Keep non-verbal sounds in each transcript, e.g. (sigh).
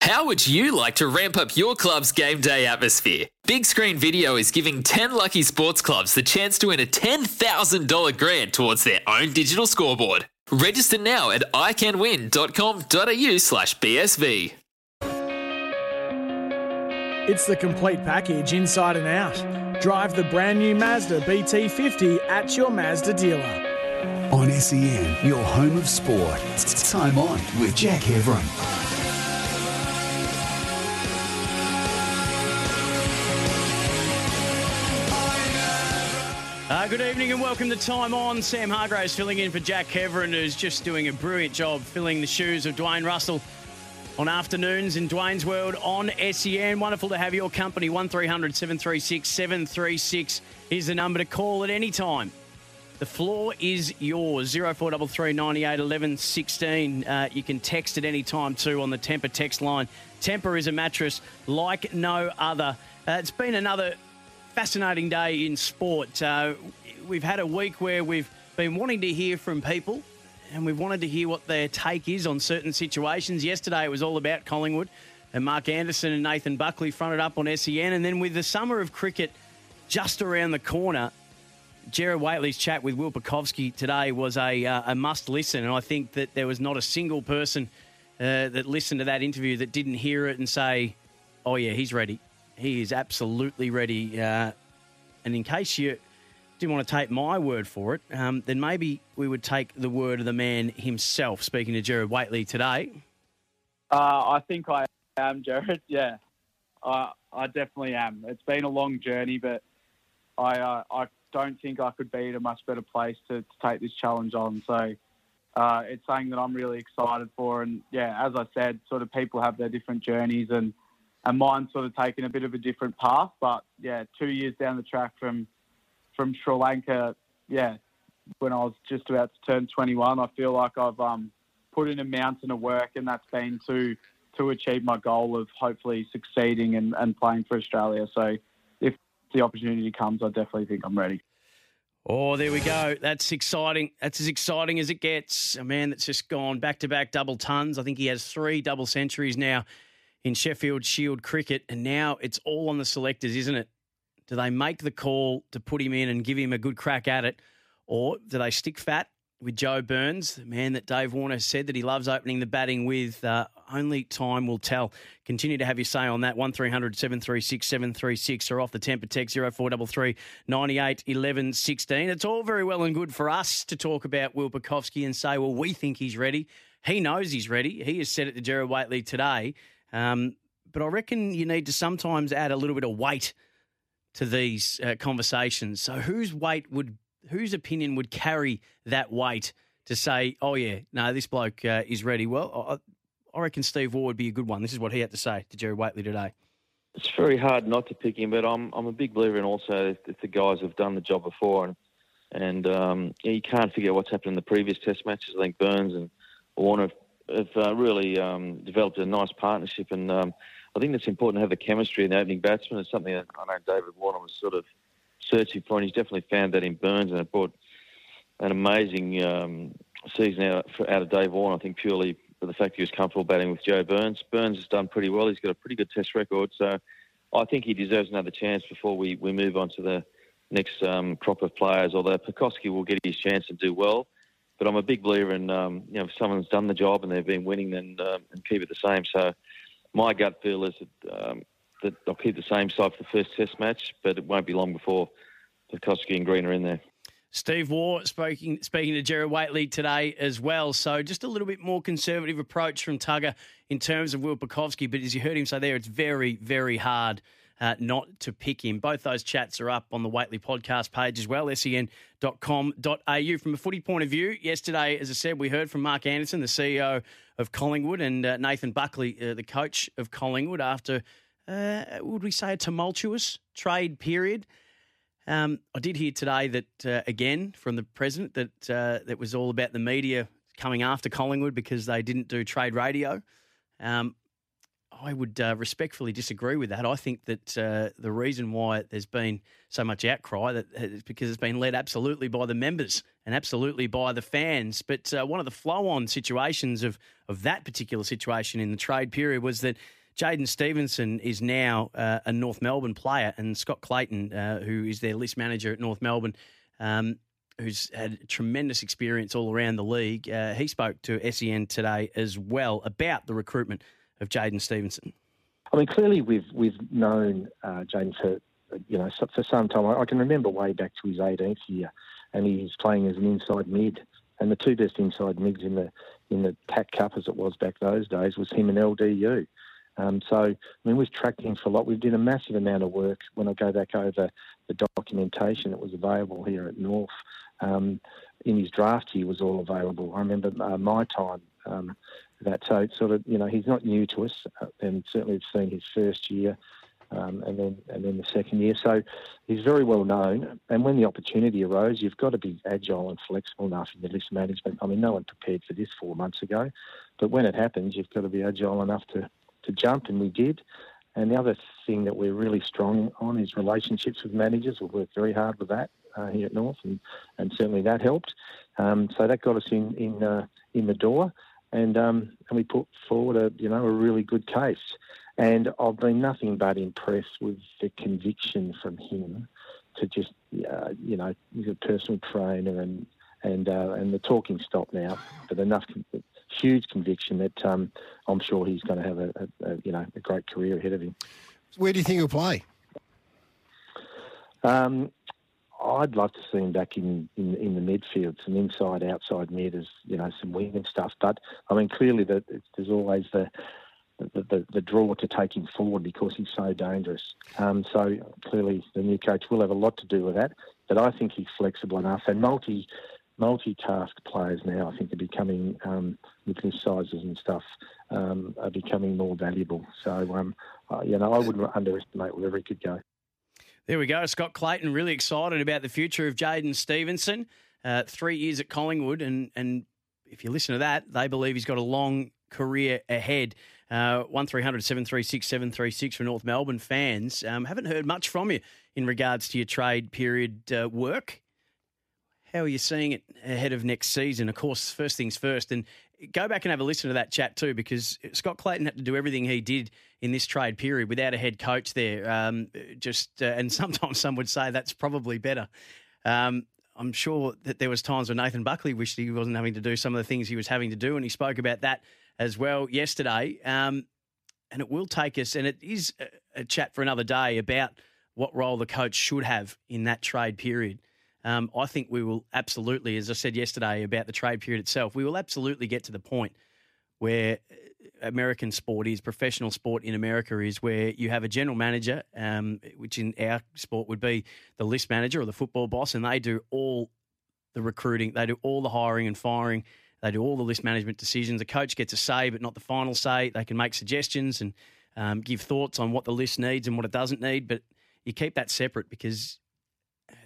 How would you like to ramp up your club's game day atmosphere? Big Screen Video is giving 10 lucky sports clubs the chance to win a $10,000 grant towards their own digital scoreboard. Register now at iCanWin.com.au slash BSV. It's the complete package inside and out. Drive the brand new Mazda BT50 at your Mazda dealer. On SEN, your home of sport. It's time on with Jack Heverin. Uh, good evening and welcome to Time On. Sam Hargraves filling in for Jack Heverin, who's just doing a brilliant job filling the shoes of Dwayne Russell on afternoons in Dwayne's World on SEN. Wonderful to have your company. 1300 736 736 is the number to call at any time. The floor is yours. 0433 98 11 16. Uh, you can text at any time too on the Tempur text line. Tempur is a mattress like no other. Uh, it's been another fascinating day in sport. Uh, we've had a week where we've been wanting to hear from people and we've wanted to hear what their take is on certain situations. Yesterday it was all about Collingwood and Mark Anderson and Nathan Buckley fronted up on SEN. And then with the summer of cricket just around the corner, Gerard Whateley's chat with Will Pucovski today was a, uh, a must listen. And I think that there was not a single person uh, that listened to that interview that didn't hear it and say, oh, yeah, he's ready. He is absolutely ready. Uh, and in case you didn't want to take my word for it, um, then maybe we would take the word of the man himself, speaking to Gerard Whateley today. Uh, I think I am, Jared. (laughs) Yeah, I, I definitely am. It's been a long journey, but I, uh, I don't think I could be in a much better place to, to take this challenge on. So uh, it's something that I'm really excited for. And yeah, as I said, sort of people have their different journeys and – and mine's sort of taken a bit of a different path. But yeah, two years down the track from from Sri Lanka, yeah, when I was just about to turn 21, I feel like I've um, put in a mountain of work, and that's been to to achieve my goal of hopefully succeeding and, and playing for Australia. So if the opportunity comes, I definitely think I'm ready. Oh, there we go. That's exciting. That's as exciting as it gets. A man that's just gone back to back double tons. I think he has three double centuries now in Sheffield Shield cricket, and now it's all on the selectors, isn't it? Do they make the call to put him in and give him a good crack at it, or do they stick fat with Joe Burns, the man that Dave Warner said that he loves opening the batting with? Uh, only time will tell. Continue to have your say on that. 1300 736 736 or off the Tempur text 0433 98 11 16. It's all very well and good for us to talk about Will Pucovski and say, well, we think he's ready. He knows he's ready. He has said it to Gerard Whateley today. Um, but I reckon you need to sometimes add a little bit of weight to these uh, conversations. So whose weight would, whose opinion would carry that weight to say, oh yeah, no, this bloke uh, is ready? Well, I, I, reckon Steve Waugh would be a good one. This is what he had to say to Gerard Whateley today. It's very hard not to pick him, but I'm I'm a big believer in also if the guys have done the job before and and um, you can't forget what's happened in the previous Test matches. I think Burns and Warner have uh, really um, developed a nice partnership, and um, I think it's important to have the chemistry in the opening batsman. It's something that I know David Warner was sort of searching for, and he's definitely found that in Burns, and it brought an amazing um, season out, out of Dave Warner. I think purely for the fact he was comfortable batting with Joe Burns. Burns has done pretty well. He's got a pretty good Test record, so I think he deserves another chance before we, we move on to the next um, crop of players. Although Pucovski will get his chance and do well. But I'm a big believer in um, you know if someone's done the job and they've been winning, then um, and keep it the same. So my gut feel is that, um, that I'll keep the same side for the first Test match, but it won't be long before Pucovski and Green are in there. Steve Waugh speaking speaking to Gerard Whateley today as well. So just a little bit more conservative approach from Tugger in terms of Will Pucovski. But as you heard him say there, it's very, very hard uh, not to pick him. Both those chats are up on the Whateley podcast page as well, sen.com.au. From a footy point of view, yesterday, as I said, we heard from Mark Anderson, the CEO of Collingwood, and uh, Nathan Buckley, uh, the coach of Collingwood, after, uh, would we say, a tumultuous trade period. Um, I did hear today that, uh, again, from the president, that uh, that was all about the media coming after Collingwood because they didn't do trade radio. Um, I would uh, respectfully disagree with that. I think that uh, the reason why there's been so much outcry that is because it's been led absolutely by the members and absolutely by the fans. But uh, one of the flow-on situations of of that particular situation in the trade period was that Jaidyn Stephenson is now uh, a North Melbourne player, and Scott Clayton, uh, who is their list manager at North Melbourne. Um, who's had tremendous experience all around the league. Uh, he spoke to SEN today as well about the recruitment of Jaidyn Stephenson? I mean, clearly we've we've known uh, Jaidyn for you know for some time. I can remember way back to his 18th year, and he's playing as an inside mid. And the two best inside mids in the in the TAC Cup, as it was back those days, was him and LDU. Um, so, I mean, we've tracked him for a lot. We did a massive amount of work when I go back over the documentation that was available here at North. Um, in his draft year was all available. I remember uh, my time um, that. So sort of, you know, he's not new to us, uh, and certainly we've seen his first year. Um, and then and then the second year. So he's very well known. And when the opportunity arose, you've got to be agile and flexible enough in your list management. I mean, no one prepared for this four months ago, but when it happens, you've got to be agile enough to to jump, and we did. And the other thing that we're really strong on is relationships with managers. We've worked very hard with that uh, here at North, and, and certainly that helped. Um, so that got us in in uh, in the door and um, and we put forward a you know a really good case. And I've been nothing but impressed with the conviction from him to just uh, you know he's a personal trainer and and uh, and the talking stopped now, but enough huge conviction that um, I'm sure he's going to have a, a, a, you know a great career ahead of him. Where do you think he'll play? Um, I'd love to see him back in, in, in the midfield, some inside, outside mid, as you know, some wing and stuff. But I mean, clearly that there's always the, the, the the draw to take him forward because he's so dangerous. Um, so clearly, the new coach will have a lot to do with that. But I think he's flexible enough and multi multitask players now. I think are becoming um, with his sizes and stuff um, are becoming more valuable. So um, uh, you know, I wouldn't underestimate wherever he could go. There we go. Scott Clayton really excited about the future of Jaidyn Stephenson. Uh, three years at Collingwood, and and if you listen to that, they believe he's got a long career ahead. Uh, one 736 736 for North Melbourne fans. Um, haven't heard much from you in regards to your trade period uh, work. How are you seeing it ahead of next season? Of course, first things first, and go back and have a listen to that chat too, because Scott Clayton had to do everything he did in this trade period without a head coach there. Um, just uh, and (laughs) sometimes some would say that's probably better. Um, I'm sure that there was times when Nathan Buckley wished he wasn't having to do some of the things he was having to do, and he spoke about that as well yesterday. Um, and it will take us, and it is a, a chat for another day about what role the coach should have in that trade period. Um, I think we will absolutely, as I said yesterday about the trade period itself, we will absolutely get to the point where uh, American sport is, professional sport in America is, where you have a general manager, um, which in our sport would be the list manager or the football boss, and they do all the recruiting, they do all the hiring and firing, they do all the list management decisions. The coach gets a say, but not the final say. They can make suggestions and um, give thoughts on what the list needs and what it doesn't need, but you keep that separate because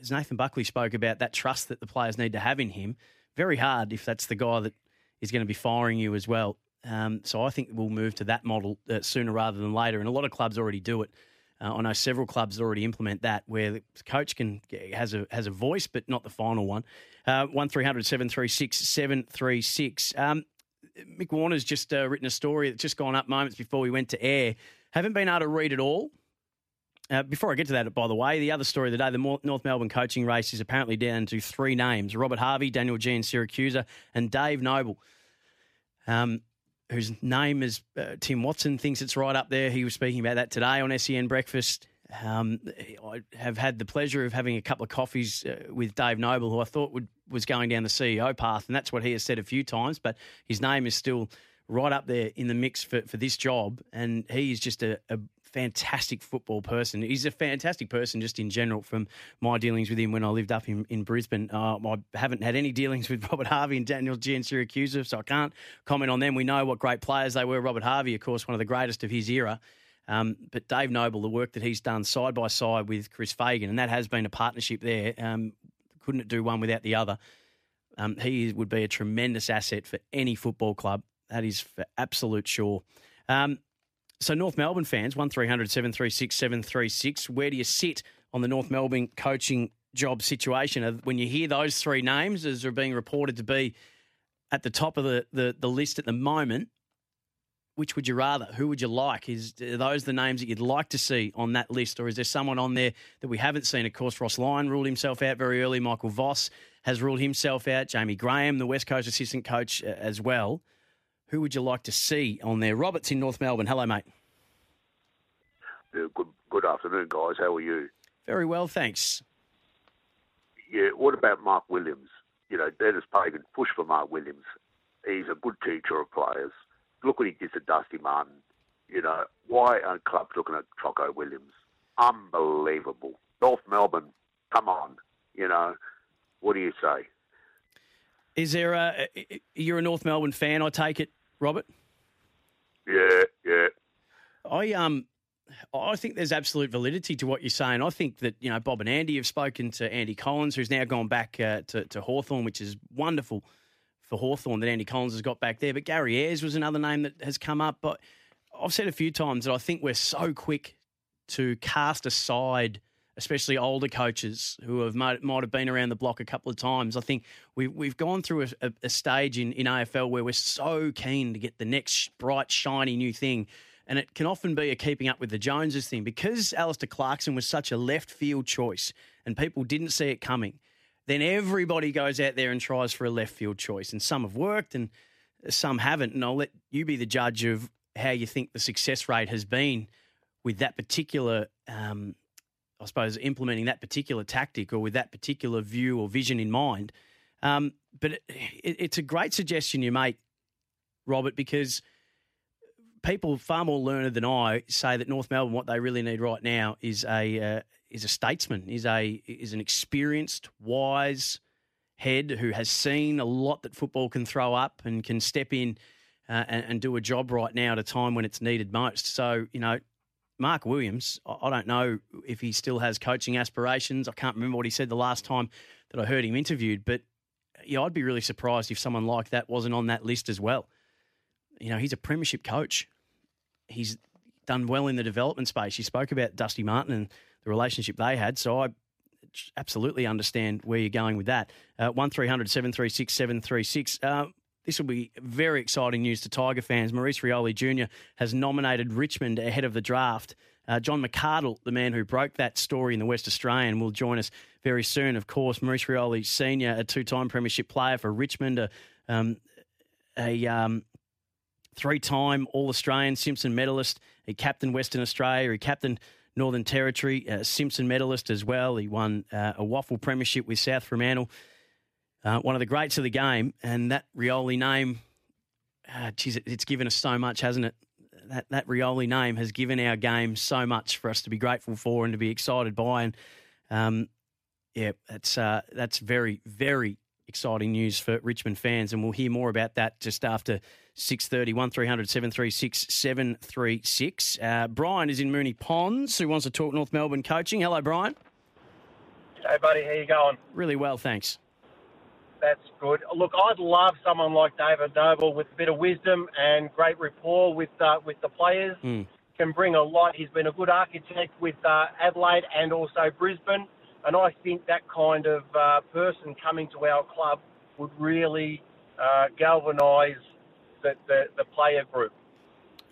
as Nathan Buckley spoke about, that trust that the players need to have in him, very hard if that's the guy that is going to be firing you as well. Um, so I think we'll move to that model uh, sooner rather than later, and a lot of clubs already do it. Uh, I know several clubs already implement that, where the coach can has a has a voice, but not the final one. Uh, one 736 736 um, Mick Warner's just uh, written a story that's just gone up moments before we went to air. Haven't been able to read it all. Uh, before I get to that, by the way, the other story of the day, the North Melbourne coaching race is apparently down to three names Robert Harvey, Daniel Giansiracusa, and Dave Noble, um, whose name is uh, Tim Watson, thinks it's right up there. He was speaking about that today on SEN Breakfast. Um, I have had the pleasure of having a couple of coffees uh, with Dave Noble, who I thought would, was going down the CEO path, and that's what he has said a few times, but his name is still right up there in the mix for, for this job, and he is just a, a fantastic football person. He's a fantastic person just in general from my dealings with him when I lived up in, in Brisbane. Uh, I haven't had any dealings (laughs) with Robert Harvey and Daniel Giansiracusa, so I can't comment on them. We know what great players they were. Robert Harvey, of course, one of the greatest of his era. Um, but Dave Noble, the work that he's done side by side with Chris Fagan, and that has been a partnership there. Um, couldn't do one without the other. Um, he would be a tremendous asset for any football club. That is for absolute sure. Um, so, North Melbourne fans, 1300 736 736, where do you sit on the North Melbourne coaching job situation? When you hear those three names as are being reported to be at the top of the, the, the list at the moment, which would you rather? Who would you like? Is those the names that you'd like to see on that list, or is there someone on there that we haven't seen? Of course, Ross Lyon ruled himself out very early. Michael Voss has ruled himself out. Jaymie Graham, the West Coast assistant coach, uh, as well. Who would you like to see on there? Roberts in North Melbourne. Hello, mate. Good good afternoon, guys. How are you? Very well, thanks. Yeah. What about Mark Williams? You know, Dennis Pagan push for Mark Williams. He's a good teacher of players look what he did to Dusty Martin. You know, why aren't clubs looking at Choco Williams? Unbelievable. North Melbourne, come on. You know, what do you say? Is there a. You're a North Melbourne fan, I take it, Robert? Yeah, yeah. I um, I think there's absolute validity to what you're saying. I think that you know Bob and Andy have spoken to Andy Collins, who's now gone back uh, to to Hawthorn, which is wonderful for Hawthorn that Andy Collins has got back there. But Gary Ayres was another name that has come up. But I've said a few times that I think we're so quick to cast aside, especially older coaches who have might, might have been around the block a couple of times. I think we've we've gone through a, a, stage in, in AFL where we're so keen to get the next bright, shiny new thing. And it can often be a keeping up with the Joneses thing because Alastair Clarkson was such a left field choice and people didn't see it coming then everybody goes out there and tries for a left field choice. And some have worked and some haven't. And I'll let you be the judge of how you think the success rate has been with that particular, um, I suppose, implementing that particular tactic or with that particular view or vision in mind. Um, but it, it, it's a great suggestion you make, Robert, because people far more learned than I say that North Melbourne, what they really need right now is a uh, is a statesman, is a is an experienced, wise head who has seen a lot that football can throw up and can step in uh, and, and, do a job right now at a time when it's needed most. So you know, Mark Williams, I don't know if he still has coaching aspirations. I can't remember what he said the last time that I heard him interviewed, but yeah, I'd be really surprised if someone like that wasn't on that list as well. You know, he's a premiership coach. He's done well in the development space. You spoke about Dusty Martin and the relationship they had. So I absolutely understand where you're going with that. Uh, one 736 736. Uh, this will be very exciting news to Tiger fans. Maurice Rioli Jr. has nominated Richmond ahead of the draft. Uh, John McArdle, the man who broke that story in the West Australian, will join us very soon. Of course, Maurice Rioli Sr., a two-time premiership player for Richmond, a, um, a um, three-time All-Australian Simpson medalist. He captained Western Australia. He captained Northern Territory, uh, Simpson medalist as well. He won uh, a WAFL premiership with South Fremantle. Uh, one of the greats of the game, and that Rioli name, uh, geez, it's given us so much, hasn't it? That that Rioli name has given our game so much for us to be grateful for and to be excited by, and um, yeah, that's uh, that's very very exciting news for Richmond fans, and we'll hear more about that just after 630 1300 736 736. Uh, Brian is in Moonee Ponds who wants to talk North Melbourne coaching. Hello, Brian. Hey, buddy. How you going? Really well, thanks. That's good. Look, I'd love someone like David Noble with a bit of wisdom and great rapport with uh, with the players. Mm. Can bring a lot. He's been a good architect with uh, Adelaide and also Brisbane, and I think that kind of uh, person coming to our club would really uh, galvanise the, the, the player group.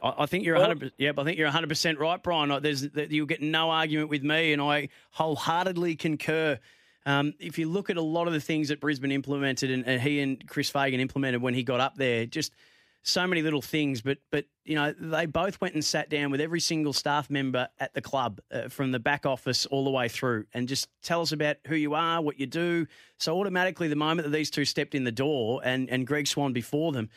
I think you're 100. Yep, I think you're 100 percent right, Brian. There's you'll get no argument with me, and I wholeheartedly concur. Um, if you look at a lot of the things that Brisbane implemented, and, and, he and Chris Fagan implemented when he got up there, just so many little things. But but you know they both went and sat down with every single staff member at the club, uh, from the back office all the way through, and just tell us about who you are, what you do. So automatically, the moment that these two stepped in the door, and and Greg Swann before them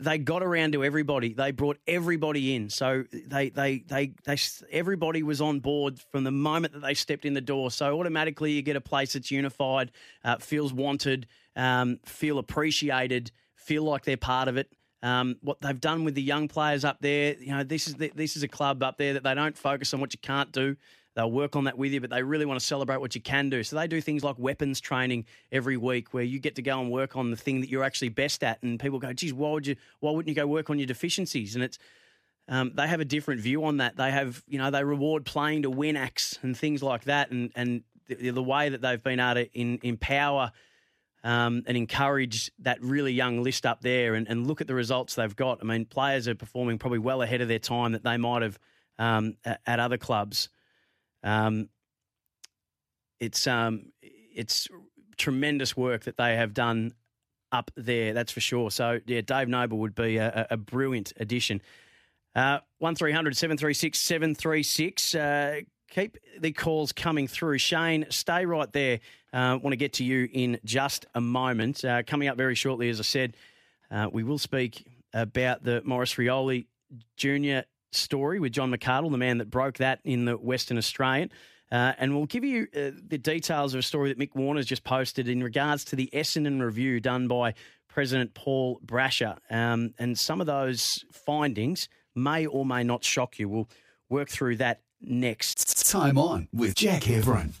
they got around to everybody. They brought everybody in. So they, they, they, they, everybody was on board from the moment that they stepped in the door. So automatically you get a place that's unified, uh, feels wanted, um, feel appreciated, feel like they're part of it. Um, what they've done with the young players up there, you know, this is the, this is a club up there that they don't focus on what you can't do. They'll work on that with you, but they really want to celebrate what you can do. So they do things like weapons training every week, where you get to go and work on the thing that you're actually best at. And people go, "Geez, why would you? Why wouldn't you go work on your deficiencies?" And it's um, they have a different view on that. They have, you know, they reward playing to win acts and things like that, and and the, the way that they've been able to in, empower um, and encourage that really young list up there, and, and look at the results they've got. I mean, players are performing probably well ahead of their time that they might have um, at, at other clubs. Um, it's um, it's tremendous work that they have done up there. That's for sure. So yeah, Dave Noble would be a, a brilliant addition. Uh, one 736 736 uh, Keep the calls coming through. Shane, stay right there. Uh, want to get to you in just a moment. Uh, coming up very shortly, as I said, uh, we will speak about the Maurice Rioli Jr story with John McArdle, the man that broke that in the Western Australian. Uh, and we'll give you uh, the details of a story that Mick Warner's just posted in regards to the Essendon review done by President Paul Brasher. Um, and some of those findings may or may not shock you. We'll work through that next. Time on with Jack Heverin.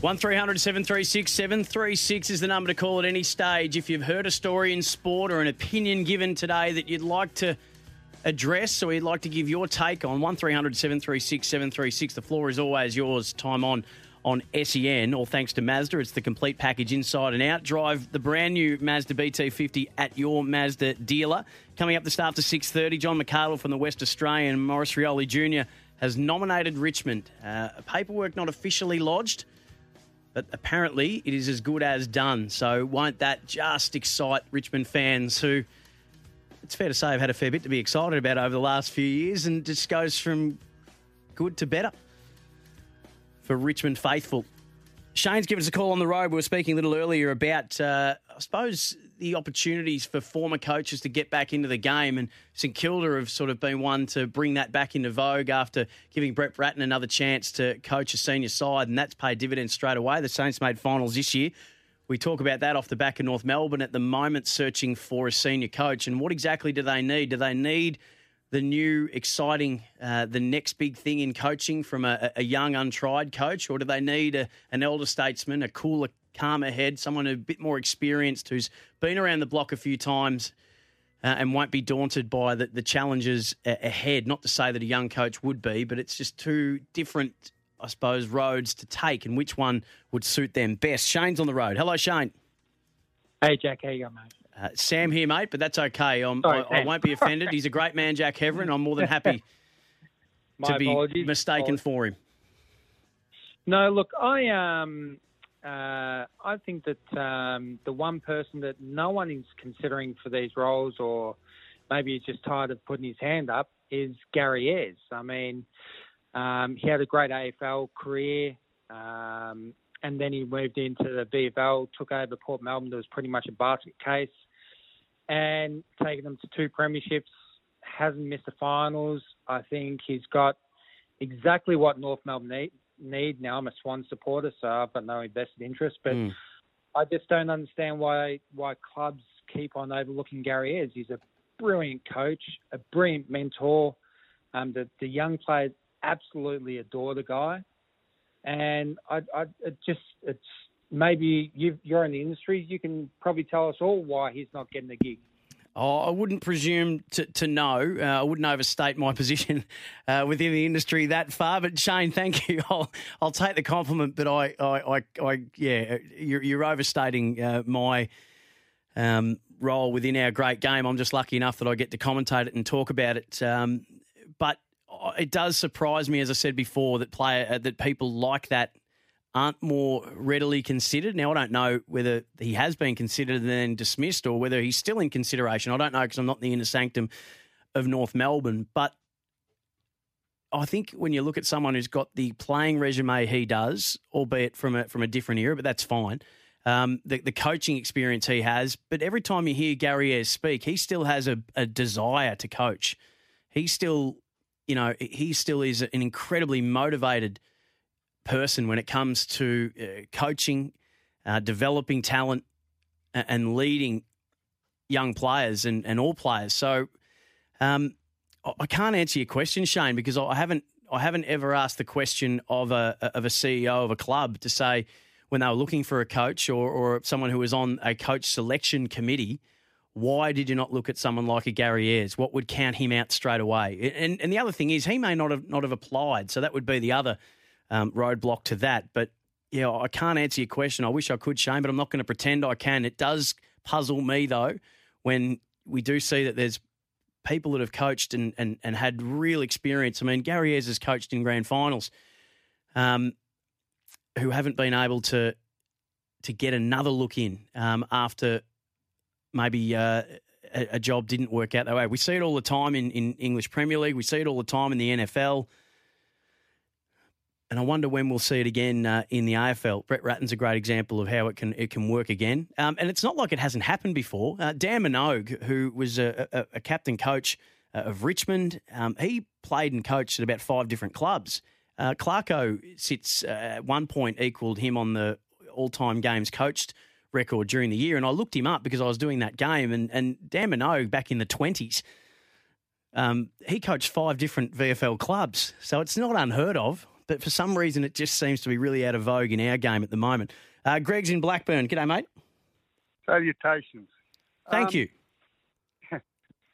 1300 736 736 is the number to call at any stage. If you've heard a story in sport or an opinion given today that you'd like to address or you'd like to give your take on, 1300 736 736. The floor is always yours. Time on on SEN, all thanks to Mazda. It's the complete package inside and out. Drive the brand new Mazda BT50 at your Mazda dealer. Coming up this after 6.30, John McArdle from the West Australian, Maurice Rioli Jr., has nominated Richmond. Uh, paperwork not officially lodged – but apparently it is as good as done. So won't that just excite Richmond fans who, it's fair to say, have had a fair bit to be excited about over the last few years and just goes from good to better for Richmond faithful. Shane's given us a call on the road. We were speaking a little earlier about, uh, I suppose, the opportunities for former coaches to get back into the game. And St Kilda have sort of been one to bring that back into vogue after giving Brett Ratten another chance to coach a senior side, and that's paid dividends straight away. The Saints made finals this year. We talk about that off the back of North Melbourne at the moment, searching for a senior coach. And what exactly do they need? Do they need the new, exciting, uh, the next big thing in coaching from a, a young, untried coach, or do they need a, an elder statesman, a cooler calmer head, someone a bit more experienced who's been around the block a few times uh, and won't be daunted by the, the challenges ahead. Not to say that a young coach would be, but it's just two different, I suppose, roads to take and which one would suit them best. Shane's on the road. Hello, Shane. Hey, Jack. How you going, mate? Uh, Sam here, mate, but that's okay. Sorry, I, I, won't be offended. He's a great man, Jack Heverin. I'm more than happy (laughs) to be apologies. mistaken apologies. for him. No, look, I um, uh, I think that um, the one person that no one is considering for these roles, or maybe he's just tired of putting his hand up, is Gary Ayres. I mean, um, he had a great AFL career, um, and then he moved into the VFL, took over Port Melbourne. There was pretty much a basket case, and taken them to two premierships. Hasn't missed the finals. I think he's got exactly what North Melbourne need, need now. I'm a Swan supporter, so I've got no invested interest. But mm. I just don't understand why why clubs keep on overlooking Gary Ayres. He's a brilliant coach, a brilliant mentor. Um, the the young players absolutely adore the guy, and I, I it just it's maybe you you're in the industry. You can probably tell us all why he's not getting the gig. Oh, I wouldn't presume to, to know. Uh, I wouldn't overstate my (laughs) position uh, within the industry that far. But Shane, thank you. (laughs) I'll I'll take the compliment. But I I, I, I yeah, you're, you're overstating uh, my um, role within our great game. I'm just lucky enough that I get to commentate it and talk about it. Um, but it does surprise me, as I said before, that player uh, that people like that aren't more readily considered. Now, I don't know whether he has been considered and then dismissed or whether he's still in consideration. I don't know because I'm not in the inner sanctum of North Melbourne. But I think when you look at someone who's got the playing resume he does, albeit from a from a different era, but that's fine. Um, the, the coaching experience he has, but every time you hear Ayres speak, he still has a, a desire to coach. He still, you know, he still is an incredibly motivated person when it comes to uh, coaching, uh, developing talent, and leading young players and, and all players. So um, I can't answer your question, Shane, because I haven't I haven't ever asked the question of a of a CEO of a club to say when they were looking for a coach or, or someone who was on a coach selection committee, why did you not look at someone like a Gary Ayres? What would count him out straight away? And and the other thing is he may not have not have applied, so that would be the other um, roadblock to that. But yeah, I can't answer your question. I wish I could, Shane, but I'm not going to pretend I can. It does puzzle me though when we do see that there's people that have coached and, and, and had real experience. I mean, Gary Ayres has coached in grand finals, um, who haven't been able to to get another look in um, after maybe uh, a, a, job didn't work out that way. We see it all the time in, in English Premier League. We see it all the time in the NFL. And I wonder when we'll see it again uh, in the AFL. Brett Ratten's a great example of how it can it can work again. Um, and it's not like it hasn't happened before. Uh, Dan Minogue, who was a, a, a captain coach uh, of Richmond, um, he played and coached at about five different clubs. Uh, Clarko sits uh, at one point equalled him on the all time games coached record during the year. And I looked him up because I was doing that game. And, and Dan Minogue back in the 20s, um, he coached five different VFL clubs. So it's not unheard of but for some reason it just seems to be really out of vogue in our game at the moment. Uh, Greg's in Blackburn. G'day, mate. Salutations. Thank um, you. (laughs)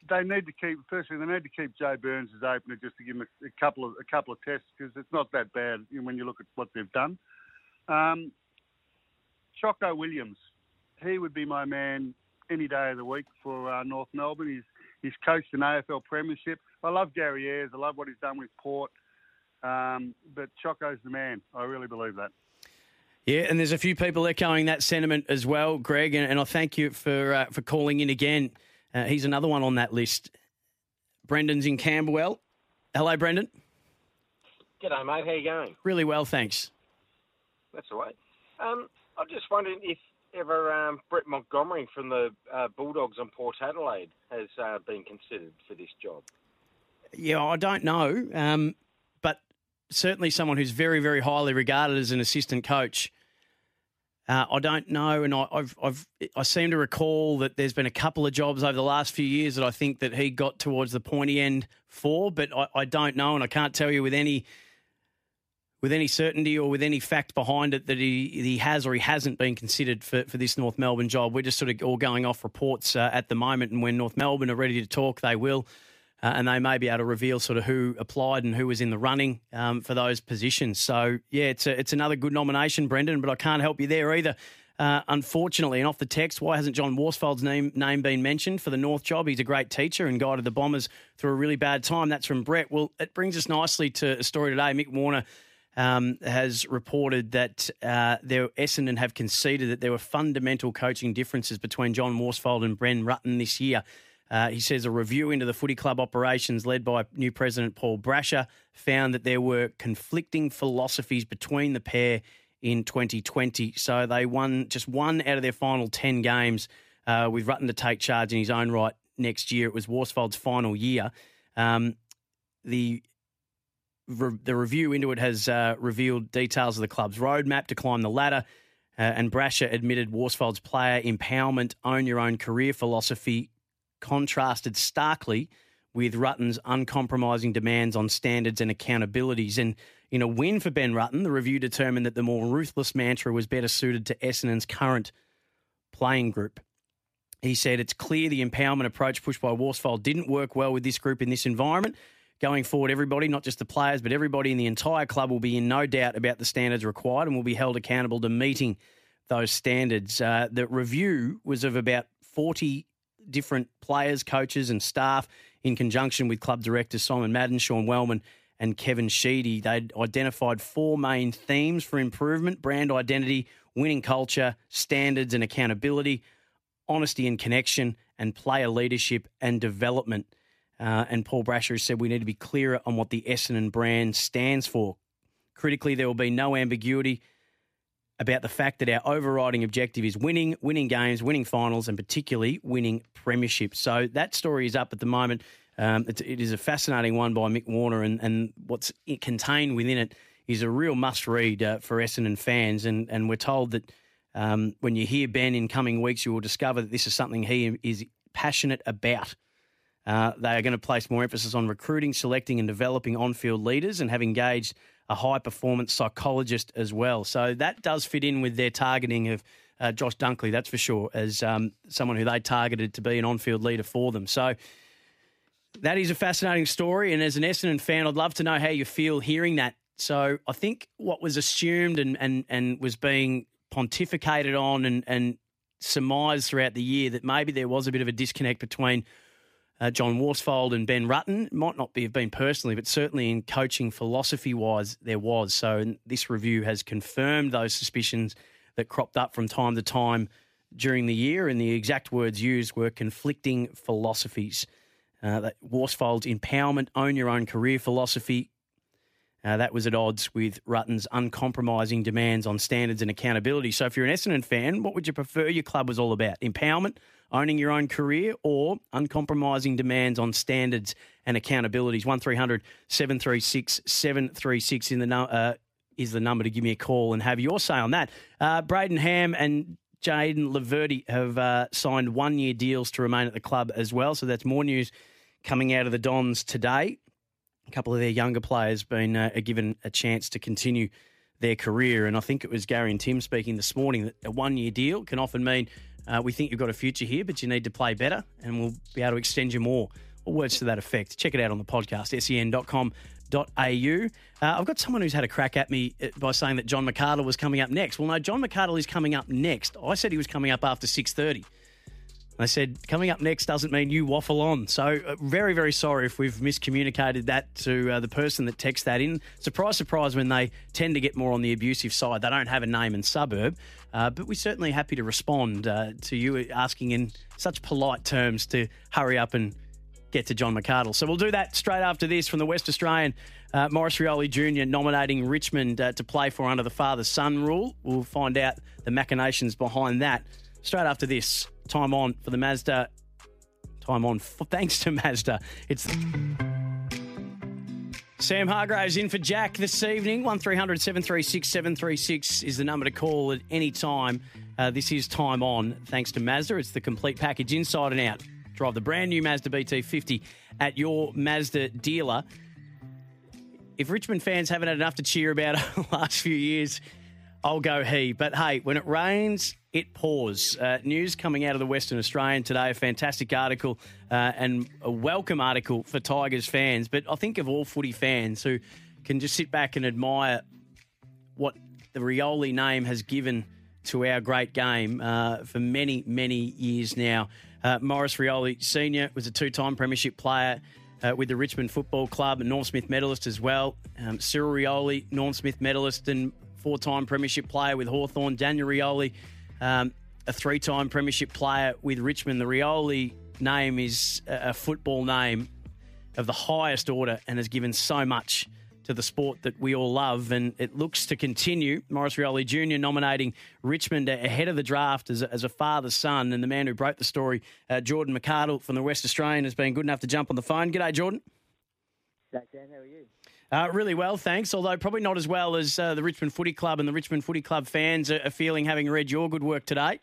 They need to keep. Firstly, they need to keep Joe Burns as opener just to give him a, a couple of a couple of tests because it's not that bad when you look at what they've done. Um, Choco Williams, he would be my man any day of the week for uh, North Melbourne. He's he's coached an AFL Premiership. I love Gary Ayres. I love what he's done with Port. Um, but Choco's the man. I really believe that. Yeah, and there's a few people echoing that sentiment as well, Greg, and, and I thank you for uh, for calling in again. Uh, he's another one on that list. Brendan's in Camberwell. Hello, Brendan. G'day, mate. How you going? Really well, thanks. That's all right. Um, I'm just wondering if ever um, Brett Montgomery from the uh, Bulldogs on Port Adelaide has uh, been considered for this job. Yeah, I don't know. Um, certainly someone who's very, very highly regarded as an assistant coach. Uh, I don't know, and I, I've, I've, I seem to recall that there's been a couple of jobs over the last few years that I think that he got towards the pointy end for, but I, I don't know, and I can't tell you with any with any certainty or with any fact behind it that he, he has or he hasn't been considered for, for this North Melbourne job. We're just sort of all going off reports uh, at the moment, and when North Melbourne are ready to talk, they will uh, and they may be able to reveal sort of who applied and who was in the running um, for those positions. So yeah, it's a, it's another good nomination, Brendan. But I can't help you there either. Uh, unfortunately, and off the text, why hasn't John Worsfold's name name been mentioned for the North job? He's a great teacher and guided the Bombers through a really bad time. That's from Brett. Well, it brings us nicely to a story today. Mick Warner um, has reported that uh, there, Essendon have conceded that there were fundamental coaching differences between John Worsfold and Ben Rutten this year. Uh, he says a review into the footy club operations led by new president Paul Brasher found that there were conflicting philosophies between the pair in 2020. So they won just one out of their final 10 games uh, with Rutten to take charge in his own right next year. It was Worsfold's final year. Um, the the review into it has uh, revealed details of the club's roadmap to climb the ladder. Uh, and Brasher admitted Worsfold's player empowerment, own your own career philosophy contrasted starkly with Rutten's uncompromising demands on standards and accountabilities. And in a win for Ben Rutten, the review determined that the more ruthless mantra was better suited to Essendon's current playing group. He said it's clear the empowerment approach pushed by Worsfold didn't work well with this group in this environment. Going forward, everybody, not just the players, but everybody in the entire club will be in no doubt about the standards required and will be held accountable to meeting those standards. Uh, the review was of about 40 different players, coaches, and staff in conjunction with club directors Simon Madden, Sean Wellman, and Kevin Sheedy. They'd identified four main themes for improvement brand identity, winning culture, standards and accountability, honesty and connection, and player leadership and development. Uh, and Paul Brasher has said we need to be clearer on what the Essendon brand stands for. Critically, there will be no ambiguity about the fact that our overriding objective is winning, winning games, winning finals, and particularly winning premierships. So that story is up at the moment. Um, it, it is a fascinating one by Mick Warner, and, and what's contained within it is a real must read uh, for Essendon fans. And, and we're told that um, when you hear Ben in coming weeks, you will discover that this is something he is passionate about. Uh, they are going to place more emphasis on recruiting, selecting, and developing on field leaders and have engaged a high performance psychologist as well. So that does fit in with their targeting of uh, Josh Dunkley, that's for sure, as um, someone who they targeted to be an on field leader for them. So that is a fascinating story. And as an Essendon fan, I'd love to know how you feel hearing that. So I think what was assumed and, and, and was being pontificated on and, and surmised throughout the year that maybe there was a bit of a disconnect between uh, John Worsfold and Ben Rutten. Might not be have been personally, but certainly in coaching philosophy wise, there was. So this review has confirmed those suspicions that cropped up from time to time during the year, and the exact words used were conflicting philosophies. Uh, that Worsfold's empowerment, own your own career philosophy. Uh, that was at odds with Rutten's uncompromising demands on standards and accountability. So, if you're an Essendon fan, what would you prefer your club was all about? Empowerment, owning your own career, or uncompromising demands on standards and accountabilities? 1300 736 736 in the uh, is the number to give me a call and have your say on that. Uh, Brayden Ham and Jayden Laverde have uh, signed one year deals to remain at the club as well. So that's more news coming out of the Dons today. A couple of their younger players been uh, given a chance to continue their career, and I think it was Gary and Tim speaking this morning that a one-year deal can often mean uh, we think you've got a future here, but you need to play better, and we'll be able to extend you more. Or words to that effect. Check it out on the podcast, sen.com.au. Uh, I've got someone who's had a crack at me uh, by saying that John McArdle was coming up next. Well, no, John McArdle is coming up next. I said he was coming up after 6.30. I said, coming up next doesn't mean you waffle on. So, uh, very, very sorry if we've miscommunicated that to uh, the person that texts that in. Surprise, surprise, when they tend to get more on the abusive side, they don't have a name and suburb. Uh, but we're certainly happy to respond uh, to you asking in such polite terms to hurry up and get to John McArdle. So, we'll do that straight after this from the West Australian. Uh, Maurice Rioli Jr. nominating Richmond uh, to play for under the father son rule. We'll find out the machinations behind that straight after this. Time on for the Mazda. Time on. (laughs) Thanks to Mazda. It's. Sam Hargraves in for Jack this evening. 1300 736 736 is the number to call at any time. Uh, this is Time On, thanks to Mazda. It's the complete package inside and out. Drive the brand new Mazda BT50 at your Mazda dealer. If Richmond fans haven't had enough to cheer about (laughs) the last few years, I'll go he. But hey, when it rains, it pours. Uh, news coming out of the Western Australian today, a fantastic article uh, and a welcome article for Tigers fans, but I think of all footy fans who can just sit back and admire what the Rioli name has given to our great game uh, for many, many years now. Uh, Maurice Rioli Sr. was a two time Premiership player. Uh, with the Richmond Football Club, and Norm Smith medalist as well. Um, Cyril Rioli, Norm Smith medalist and four time Premiership player with Hawthorn. Daniel Rioli, um, a three time Premiership player with Richmond. The Rioli name is a football name of the highest order and has given so much to the sport that we all love, and it looks to continue. Maurice Rioli Jr. nominating Richmond ahead of the draft as a, as a father son, and the man who broke the story, uh, Jordan McArdle from the West Australian, has been good enough to jump on the phone. G'day, Jordan. Dan, how are you? Uh, really well, thanks. Although probably not as well as uh, the Richmond Footy Club and the Richmond Footy Club fans are, are feeling having read your good work today.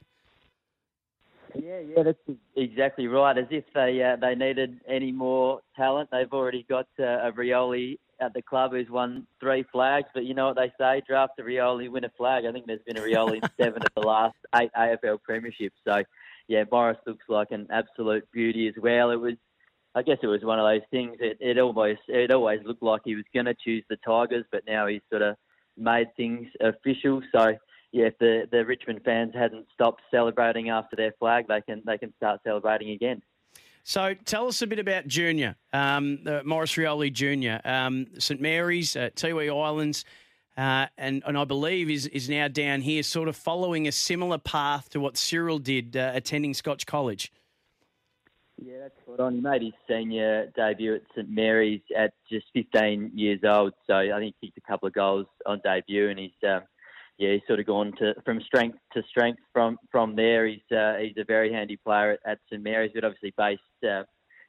Yeah, yeah, that's exactly right. As if they uh, they needed any more talent, they've already got uh, a Rioli at the club who's won three flags. But you know what they say: draft a Rioli, win a flag. I think there's been a Rioli in (laughs) seven of the last eight AFL premierships. So, yeah, Maurice looks like an absolute beauty as well. It was I guess it was one of those things. It, it always it always looked like he was going to choose the Tigers, but now he's sort of made things official. So yeah, if the the Richmond fans hadn't stopped celebrating after their flag, they can they can start celebrating again. So tell us a bit about Junior, um, Maurice Rioli Junior, um, St Mary's, uh, Tiwi Islands. Uh, and, and I believe is, is now down here, sort of following a similar path to what Cyril did, uh, attending Scotch College. Yeah, that's spot on. He made his senior debut at St Mary's at just 15 years old, so I think he kicked a couple of goals on debut, and he's um, yeah he's sort of gone to from strength to strength from from there. He's uh, he's a very handy player at, at St Mary's, but obviously based uh,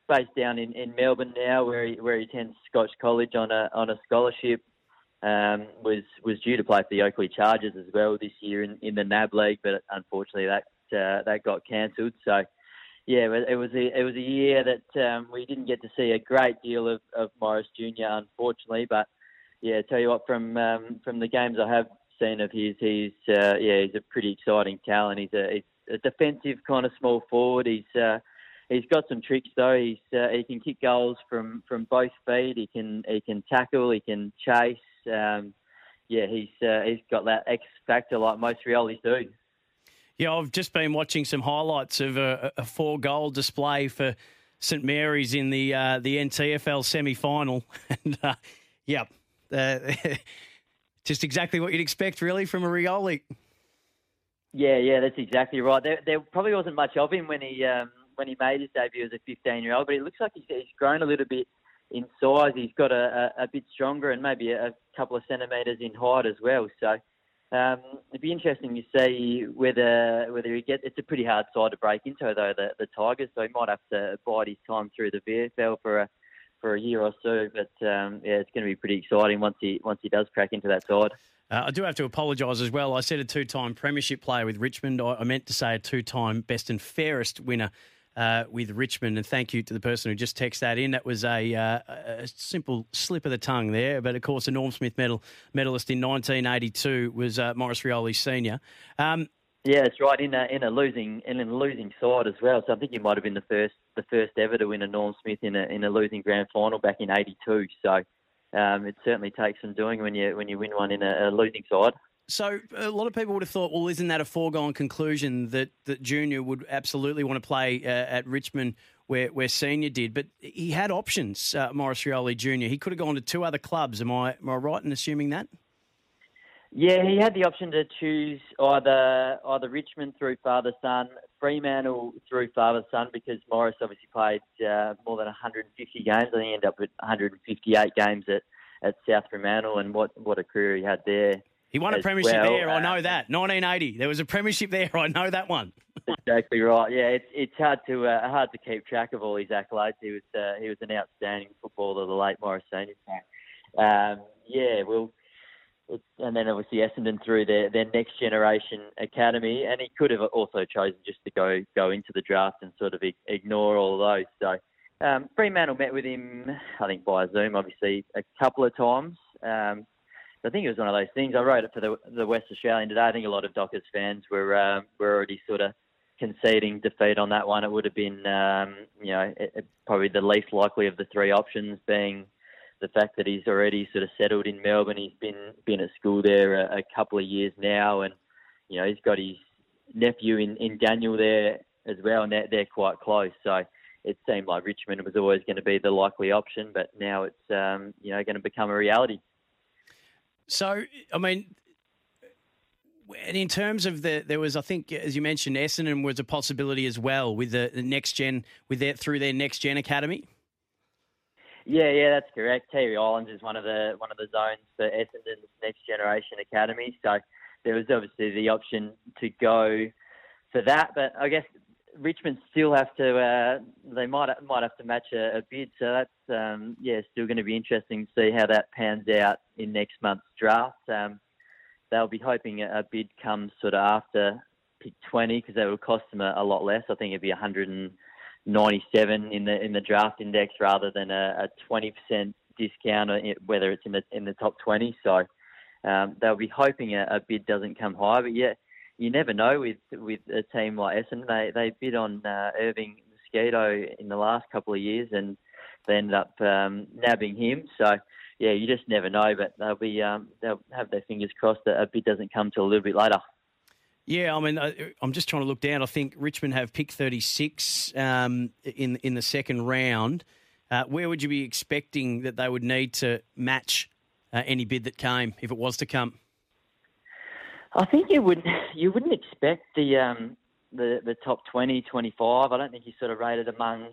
based down in, in Melbourne now, where he where he attends Scotch College on a on a scholarship. Um, was was due to play for the Oakleigh Chargers as well this year in, in the NAB League, but unfortunately that uh, that got cancelled. So yeah, it was a it was a year that um, we didn't get to see a great deal of, of Maurice Junior, unfortunately. But yeah, tell you what, from um, from the games I have seen of his, he's uh, yeah, he's a pretty exciting talent. He's a, he's a defensive kind of small forward. He's uh, he's got some tricks though. He's uh, he can kick goals from, from both feet. He can he can tackle. He can chase. Um, yeah, he's uh, he's got that X factor like most Riolis do. Yeah, I've just been watching some highlights of a, a four goal display for St Mary's in the uh, the NTFL semi final, (laughs) and uh, yeah, uh, (laughs) just exactly what you'd expect really from a Rioli. Yeah, yeah, that's exactly right. There, there probably wasn't much of him when he um, when he made his debut as a 15 year old, but it looks like he's, grown a little bit in size. He's got a, a, a bit stronger and maybe a, a couple of centimetres in height as well. So um, it'd be interesting to see whether whether he gets. It's a pretty hard side to break into though, the, the Tigers. So he might have to bide his time through the VFL for a for a year or so. But um, yeah, it's going to be pretty exciting once he once he does crack into that side. Uh, I do have to apologise as well. I said a two-time premiership player with Richmond. I, I meant to say a two-time best and fairest winner uh, with Richmond. And thank you to the person who just texted that in. That was a, uh, a, simple slip of the tongue there. But of course, a Norm Smith medal medalist in 1982 was uh, Maurice Rioli Senior. Um, yeah, that's right. In a in a losing in a losing side as well. So I think he might have been the first the first ever to win a Norm Smith in a in a losing grand final back in '82. So um, it certainly takes some doing when you when you win one in a, a losing side. So a lot of people would have thought, well, isn't that a foregone conclusion that, that Junior would absolutely want to play uh, at Richmond where, where Senior did? But he had options, uh, Maurice Rioli Junior. He could have gone to two other clubs. Am I am I right in assuming that? Yeah, he had the option to choose either either Richmond through father son, Fremantle through father son, because Maurice obviously played uh, more than 150 games. I think he ended up with 158 games at, at South Fremantle, and what what a career he had there. He won a premiership well. there. I know that. 1980. There was a premiership there. I know that one. (laughs) exactly right. Yeah, it's it's hard to uh, hard to keep track of all his accolades. He was uh, he was an outstanding footballer, the late Maurice Senior. Um, yeah, well, and then obviously Essendon through their, their next generation academy, and he could have also chosen just to go go into the draft and sort of ignore all those. So um, Fremantle met with him, I think by Zoom, obviously a couple of times. Um, I think it was one of those things. I wrote it for the the West Australian today. I think a lot of Dockers fans were um, were already sort of conceding defeat on that one. It would have been, um, you know, it, it, probably the least likely of the three options being the fact that he's already sort of settled in Melbourne. He's been been at school there a, a couple of years now, and you know he's got his nephew in, in Daniel there as well, and they're, they're quite close. So it seemed like Richmond was always going to be the likely option, but now it's um, you know going to become a reality. So, I mean, and in terms of the, there was, I think, as you mentioned, Essendon was a possibility as well with the, the next gen, with their through their next gen academy. Yeah, yeah, that's correct. Tiwi Islands is one of the one of the zones for Essendon's next generation academy. So there was obviously the option to go for that, but I guess Richmond still have to. Uh, they might might have to match a, a bid, so that's um, yeah, still going to be interesting to see how that pans out in next month's draft. Um, they'll be hoping a, bid comes sort of after pick 20 because that will cost them a, a, lot less. I think it'd be 197 in the in the draft index rather than a, a 20% discount, whether it's in the in the top 20. So um, they'll be hoping a, a bid doesn't come high, but yeah you never know with with a team like Essendon. They they bid on uh, Irving Mosquito in the last couple of years, and they ended up um, nabbing him. So yeah, you just never know. But they'll be um, they'll have their fingers crossed that a bid doesn't come till a little bit later. Yeah, I mean, I'm just trying to look down. I think Richmond have pick 36 um, in in the second round. Uh, where would you be expecting that they would need to match uh, any bid that came if it was to come? I think you would (laughs) you wouldn't expect the um, the the top 20, 25. I don't think he's sort of rated among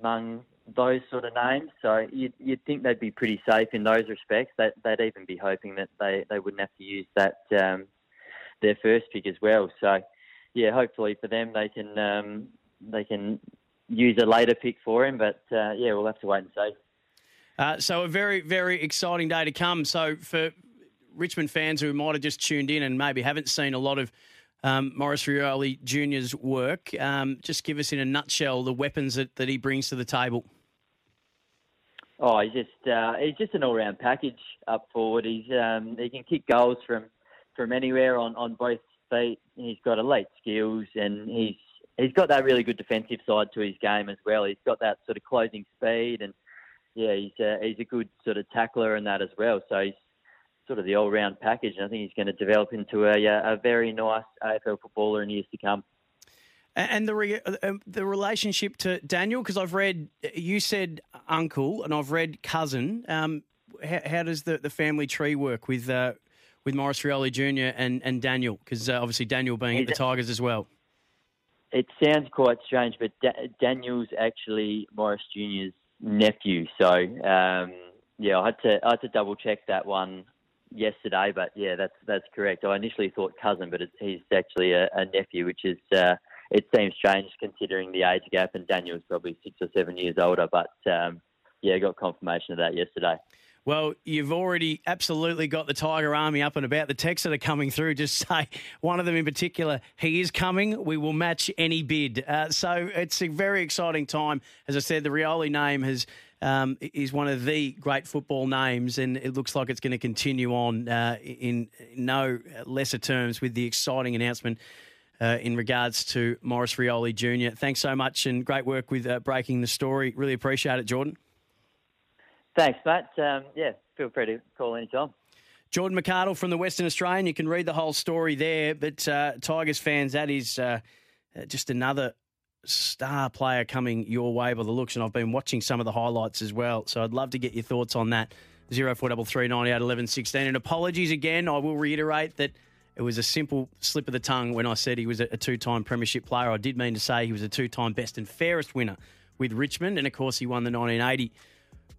among those sort of names. So you'd, you'd think they'd be pretty safe in those respects. That they'd even be hoping that they, they wouldn't have to use that um, their first pick as well. So yeah, hopefully for them they can um, they can use a later pick for him. But uh, yeah, we'll have to wait and see. Uh, so a very, very exciting day to come. So for Richmond fans who might have just tuned in and maybe haven't seen a lot of um, Maurice Rioli Jr.'s work, um, just give us in a nutshell the weapons that, that he brings to the table. Oh, he's just uh, he's just an all-round package up forward. He's um, he can kick goals from from anywhere on, on both feet. He's got elite skills, and he's he's got that really good defensive side to his game as well. He's got that sort of closing speed, and yeah, he's a, he's a good sort of tackler and that as well. So he's sort of the all-round package, and I think he's going to develop into a, a very nice AFL footballer in years to come. And the re- uh, the relationship to Daniel, because I've read you said uncle, and I've read cousin. Um, how, how, does the, the family tree work with uh, with Maurice Rioli Jr. and, and Daniel? Because uh, obviously Daniel being at the Tigers as well. It sounds quite strange, but da- Daniel's actually Maurice Jr.'s nephew. So um, yeah, I had to I had to double check that one yesterday, but yeah, that's that's correct. I initially thought cousin, but he's actually a, a nephew, which is uh, it seems strange considering the age gap, and Daniel's probably six or seven years older. But um, yeah, got confirmation of that yesterday. Well, you've already absolutely got the Tiger Army up and about. The texts that are coming through just (laughs) say one of them in particular, he is coming. We will match any bid. Uh, so it's a very exciting time. As I said, the Rioli name has um, is one of the great football names, and it looks like it's going to continue on uh, in no lesser terms with the exciting announcement uh, in regards to Maurice Rioli Jr. Thanks so much and great work with uh, breaking the story. Really appreciate it, Jordan. Thanks, Matt. Um, yeah, feel free to call anytime. Jordan McArdle from the Western Australian. You can read the whole story there. But uh, Tigers fans, that is uh, just another star player coming your way by the looks. And I've been watching some of the highlights as well. So I'd love to get your thoughts on that. Zero four double three ninety eight eleven sixteen. And apologies again. I will reiterate that it was a simple slip of the tongue when I said he was a two time Premiership player. I did mean to say he was a two time best and fairest winner with Richmond. And of course, he won the 1980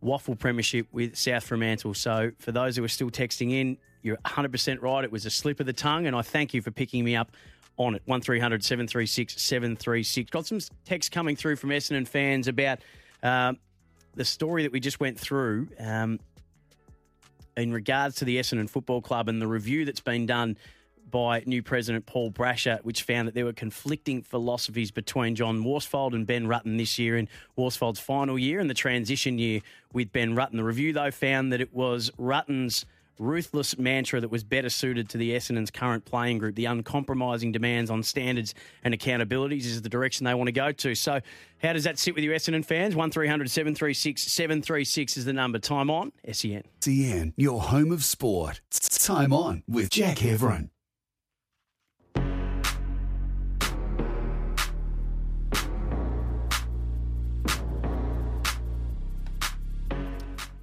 WAFL Premiership with South Fremantle. So for those who are still texting in, you're 100% right. It was a slip of the tongue. And I thank you for picking me up on it. 1300 736 736. Got some texts coming through from Essendon fans about um, the story that we just went through um, in regards to the Essendon Football Club and the review that's been done by new president Paul Brasher, which found that there were conflicting philosophies between John Worsfold and Ben Rutten this year in Worsfold's final year and the transition year with Ben Rutten. The review, though, found that it was Rutten's ruthless mantra that was better suited to the Essendon's current playing group. The uncompromising demands on standards and accountabilities is the direction they want to go to. So, how does that sit with you, Essendon fans? 1300 736 736 is the number. Time on, SEN. SEN, your home of sport. Time on with Jack Heverin.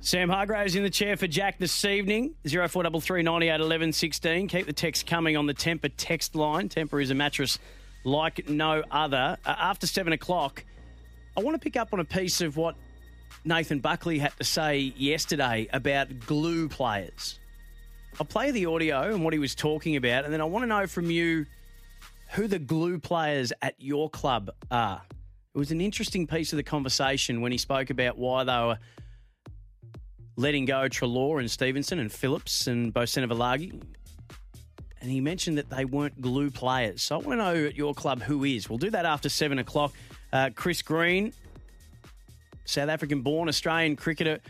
Sam Hargraves in the chair for Jack this evening. 0433 98 11 16. Keep the text coming on the Tempur text line. Tempur is a mattress like no other. Uh, after 7 o'clock, I want to pick up on a piece of what Nathan Buckley had to say yesterday about glue players. I'll play the audio and what he was talking about, and then I want to know from you who the glue players at your club are. It was an interesting piece of the conversation when he spoke about why they were letting go Treloar and Stephenson and Phillips and Bosenavulagi. And he mentioned that they weren't glue players. So I want to know at your club who is. We'll do that after 7 o'clock. Uh, Chris Green, South African born Australian cricketer,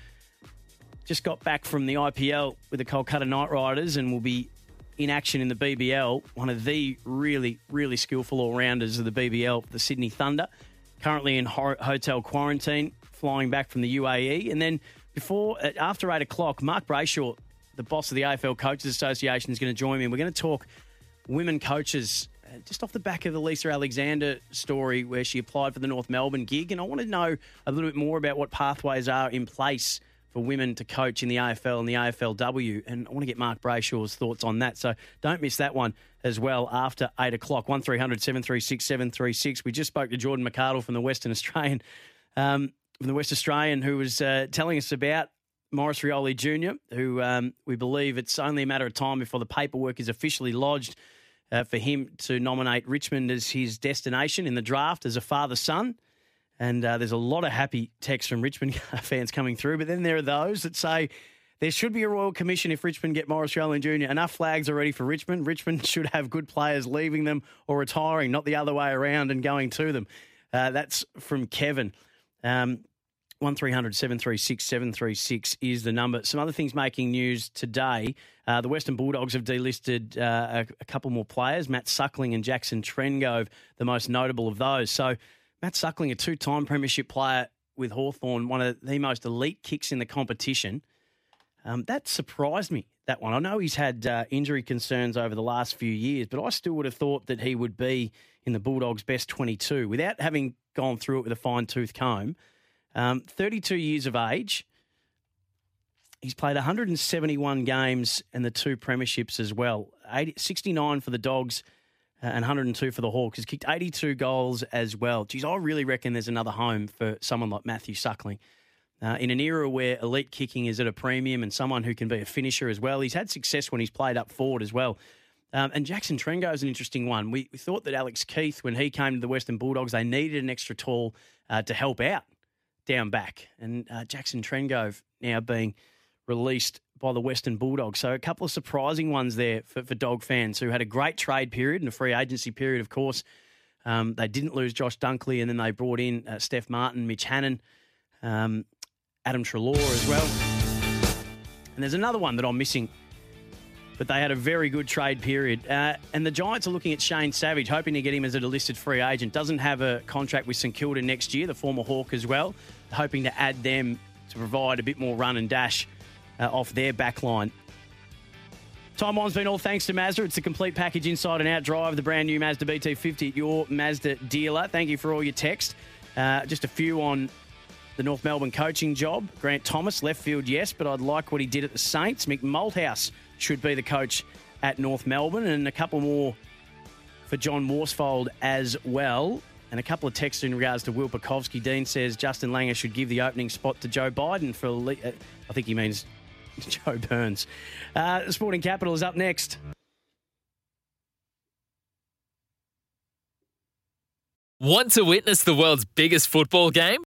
just got back from the IPL with the Kolkata Knight Riders and will be in action in the BBL. One of the really, really skillful all rounders of the BBL, the Sydney Thunder. Currently in ho- hotel quarantine, flying back from the UAE. And then before, uh, after eight o'clock, Mark Brayshaw, the boss of the AFL Coaches Association, is going to join me. We're going to talk women coaches uh, just off the back of the Lisa Alexander story where she applied for the North Melbourne gig. And I want to know a little bit more about what pathways are in place for women to coach in the AFL and the AFLW. And I want to get Mark Brayshaw's thoughts on that. So don't miss that one as well after 8 o'clock. 1300 736 736. We just spoke to Jordan McArdle from the Western Australian, um, from the West Australian, who was uh, telling us about Maurice Rioli Jr., who um, we believe it's only a matter of time before the paperwork is officially lodged uh, for him to nominate Richmond as his destination in the draft as a father son. And uh, there's a lot of happy texts from Richmond (laughs) fans coming through. But then there are those that say there should be a Royal Commission if Richmond get Maurice Rioli Jr. Enough flags already for Richmond. Richmond (laughs) should have good players leaving them or retiring, not the other way around and going to them. Uh, that's from Kevin. Um, 1300 736 736 is the number. Some other things making news today. Uh, the Western Bulldogs have delisted uh, a, a, couple more players, Matt Suckling and Jackson Trengove, the most notable of those. So, Matt Suckling, a two time Premiership player with Hawthorn, one of the most elite kicks in the competition. Um, that surprised me, that one. I know he's had uh, injury concerns over the last few years, but I still would have thought that he would be in the Bulldogs' best 22 without having gone through it with a fine tooth comb. Um, 32 years of age. He's played 171 games and the two premierships as well. 80, 69 for the Dogs uh, and 102 for the Hawks. He's kicked 82 goals as well. Geez, I really reckon there's another home for someone like Matthew Suckling. Uh, in an era where elite kicking is at a premium and someone who can be a finisher as well. He's had success when he's played up forward as well. Um, and Jackson Trengove is an interesting one. We, we, thought that Alex Keath, when he came to the Western Bulldogs, they needed an extra tall uh, to help out down back. And uh, Jackson Trengove now being released by the Western Bulldogs. So a couple of surprising ones there for, for dog fans who had a great trade period and a free agency period, of course. Um, they didn't lose Josh Dunkley, and then they brought in uh, Stef Martin, Mitch Hannan, um, Adam Treloar as well. And there's another one that I'm missing but they had a very good trade period. Uh, and the Giants are looking at Shane Savage, hoping to get him as a listed free agent. Doesn't have a contract with St Kilda next year, the former Hawk as well, hoping to add them to provide a bit more run and dash uh, off their back line. Time on's been all thanks to Mazda. It's a complete package inside and out drive, the brand new Mazda BT50 at your Mazda dealer. Thank you for all your text. Uh, just a few on the North Melbourne coaching job. Grant Thomas, left field, yes, but I'd like what he did at the Saints. Mick Malthouse should be the coach at North Melbourne, and a couple more for John Worsfold as well. And a couple of texts in regards to Will. Dean says Justin Langer should give the opening spot to Joe Biden for, uh, I think he means (laughs) Joe Burns. Uh, Sporting Capital is up next. Want to witness the world's biggest football game?